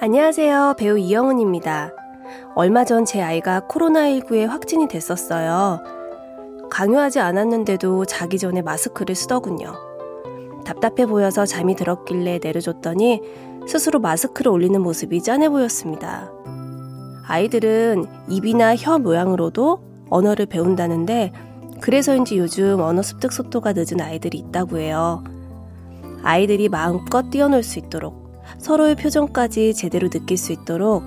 안녕하세요. 배우 이영은입니다. 얼마 전 제 아이가 코로나19에 확진이 됐었어요. 강요하지 않았는데도 자기 전에 마스크를 쓰더군요. 답답해 보여서 잠이 들었길래 내려줬더니 스스로 마스크를 올리는 모습이 짠해 보였습니다. 아이들은 입이나 혀 모양으로도 언어를 배운다는데 그래서인지 요즘 언어 습득 속도가 늦은 아이들이 있다고 해요. 아이들이 마음껏 뛰어놀 수 있도록 서로의 표정까지 제대로 느낄 수 있도록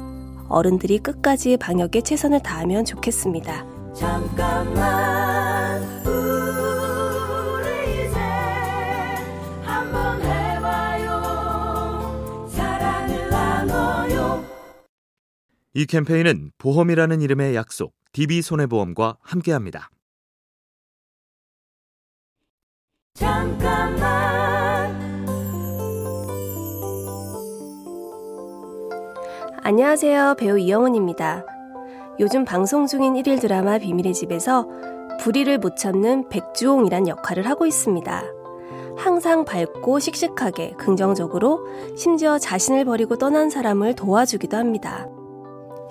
어른들이 끝까지 방역에 최선을 다하면 좋겠습니다. 잠깐만 우리 이제 한번 해봐요 사랑을 나눠요 이 캠페인은 보험이라는 이름의 약속 DB손해보험과 함께합니다. 잠깐만 안녕하세요. 배우 이영은입니다. 요즘 방송 중인 1일 드라마 비밀의 집에서 불의를 못 참는 백주홍이란 역할을 하고 있습니다. 항상 밝고 씩씩하게 긍정적으로 심지어 자신을 버리고 떠난 사람을 도와주기도 합니다.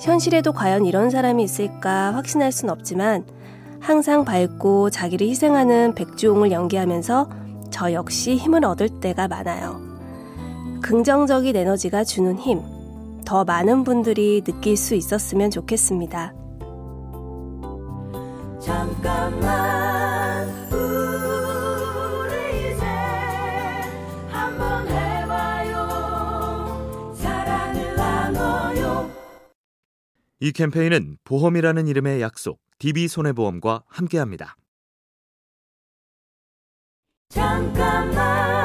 현실에도 과연 이런 사람이 있을까 확신할 순 없지만 항상 밝고 자기를 희생하는 백주홍을 연기하면서 저 역시 힘을 얻을 때가 많아요. 긍정적인 에너지가 주는 힘, 더 많은 분들이 느낄 수 있었으면 좋겠습니다. 잠깐만 우리 이제 한번 해봐요 사랑을 나눠요 이 캠페인은 보험이라는 이름의 약속 DB손해보험과 함께합니다. 잠깐만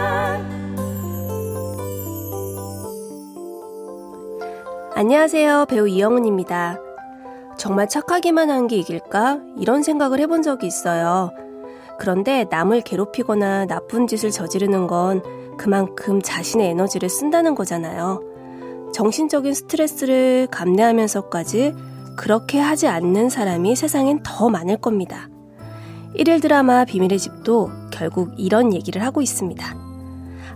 안녕하세요. 배우 이영은입니다. 정말 착하기만 한 게 이길까? 이런 생각을 해본 적이 있어요. 그런데 남을 괴롭히거나 나쁜 짓을 저지르는 건 그만큼 자신의 에너지를 쓴다는 거잖아요. 정신적인 스트레스를 감내하면서까지 그렇게 하지 않는 사람이 세상엔 더 많을 겁니다. 1일 드라마 비밀의 집도 결국 이런 얘기를 하고 있습니다.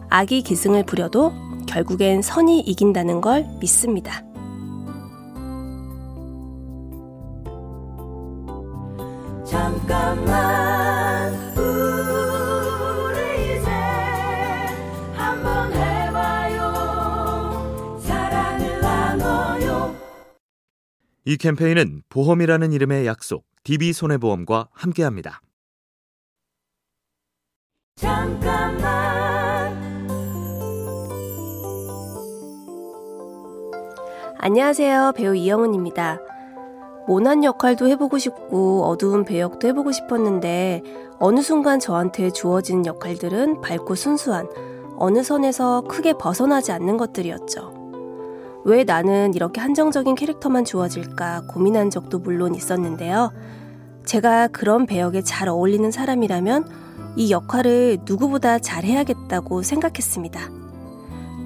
악이 기승을 부려도 결국엔 선이 이긴다는 걸 믿습니다. 이 캠페인은 보험이라는 이름의 약속 DB손해보험과 함께합니다. 잠깐만 안녕하세요. 배우 이영은입니다. 모난 역할도 해보고 싶고 어두운 배역도 해보고 싶었는데 어느 순간 저한테 주어진 역할들은 밝고 순수한 어느 선에서 크게 벗어나지 않는 것들이었죠. 왜 나는 이렇게 한정적인 캐릭터만 주어질까 고민한 적도 물론 있었는데요. 제가 그런 배역에 잘 어울리는 사람이라면 이 역할을 누구보다 잘 해야겠다고 생각했습니다.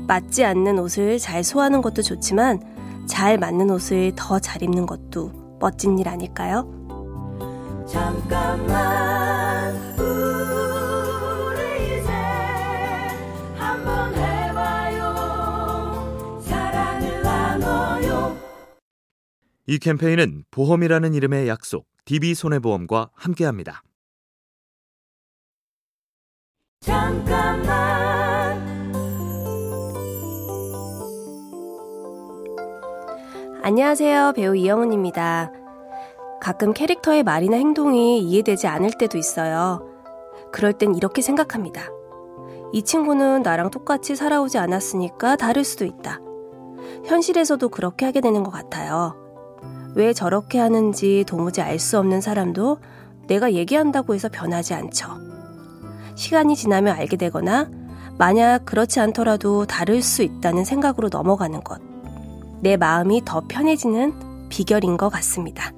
맞지 않는 옷을 잘 소화하는 것도 좋지만 잘 맞는 옷을 더 잘 입는 것도 멋진 일 아닐까요? 잠깐만 우리 이제 한번 해봐요 사랑을 나눠요 이 캠페인은 보험이라는 이름의 약속 DB손해보험과 함께합니다. 잠깐만 안녕하세요. 배우 이영은입니다. 가끔 캐릭터의 말이나 행동이 이해되지 않을 때도 있어요. 그럴 땐 이렇게 생각합니다. 이 친구는 나랑 똑같이 살아오지 않았으니까 다를 수도 있다. 현실에서도 그렇게 하게 되는 것 같아요. 왜 저렇게 하는지 도무지 알 수 없는 사람도 내가 얘기한다고 해서 변하지 않죠. 시간이 지나면 알게 되거나 만약 그렇지 않더라도 다를 수 있다는 생각으로 넘어가는 것. 내 마음이 더 편해지는 비결인 것 같습니다.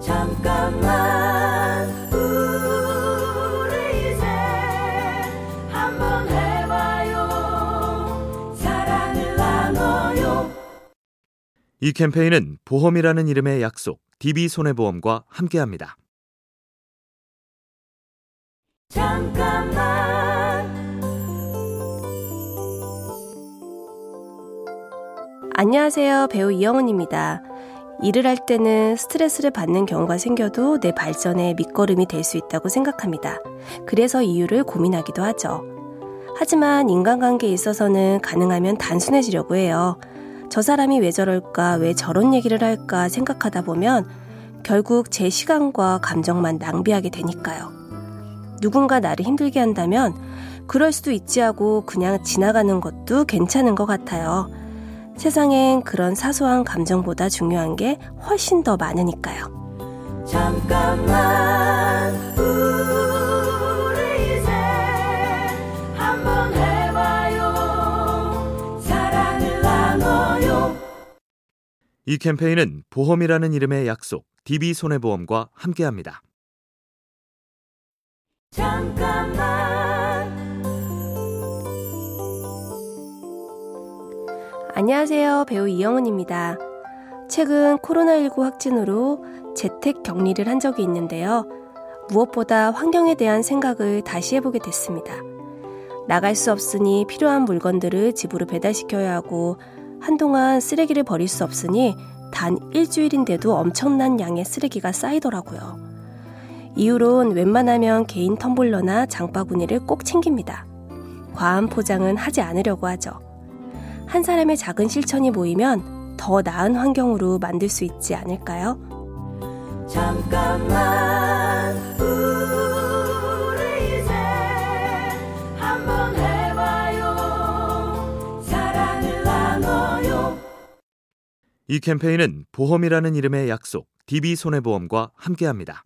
잠깐만 우리 이제 한번 해봐요 사랑을 나눠요 이 캠페인은 보험이라는 이름의 약속 DB손해보험과 함께합니다. 잠깐만 안녕하세요. 배우 이영은입니다. 일을 할 때는 스트레스를 받는 경우가 생겨도 내 발전의 밑거름이 될 수 있다고 생각합니다. 그래서 이유를 고민하기도 하죠. 하지만 인간관계에 있어서는 가능하면 단순해지려고 해요. 저 사람이 왜 저럴까, 왜 저런 얘기를 할까 생각하다 보면 결국 제 시간과 감정만 낭비하게 되니까요. 누군가 나를 힘들게 한다면 그럴 수도 있지 하고 그냥 지나가는 것도 괜찮은 것 같아요. 세상엔 그런 사소한 감정보다 중요한 게 훨씬 더 많으니까요. 잠깐만 우리 이제 한번 해봐요. 사랑을 나눠요. 이 캠페인은 보험이라는 이름의 약속 DB손해보험과 함께합니다. 잠깐만 안녕하세요. 배우 이영은입니다. 최근 코로나19 확진으로 재택 격리를 한 적이 있는데요. 무엇보다 환경에 대한 생각을 다시 해보게 됐습니다. 나갈 수 없으니 필요한 물건들을 집으로 배달시켜야 하고 한동안 쓰레기를 버릴 수 없으니 단 일주일인데도 엄청난 양의 쓰레기가 쌓이더라고요. 이후론 웬만하면 개인 텀블러나 장바구니를 꼭 챙깁니다. 과한 포장은 하지 않으려고 하죠. 한 사람의 작은 실천이 모이면 더 나은 환경으로 만들 수 있지 않을까요? 잠깐만 우리 이제 한번 해봐요 사랑을 나눠요 이 캠페인은 보험이라는 이름의 약속 DB손해보험과 함께합니다.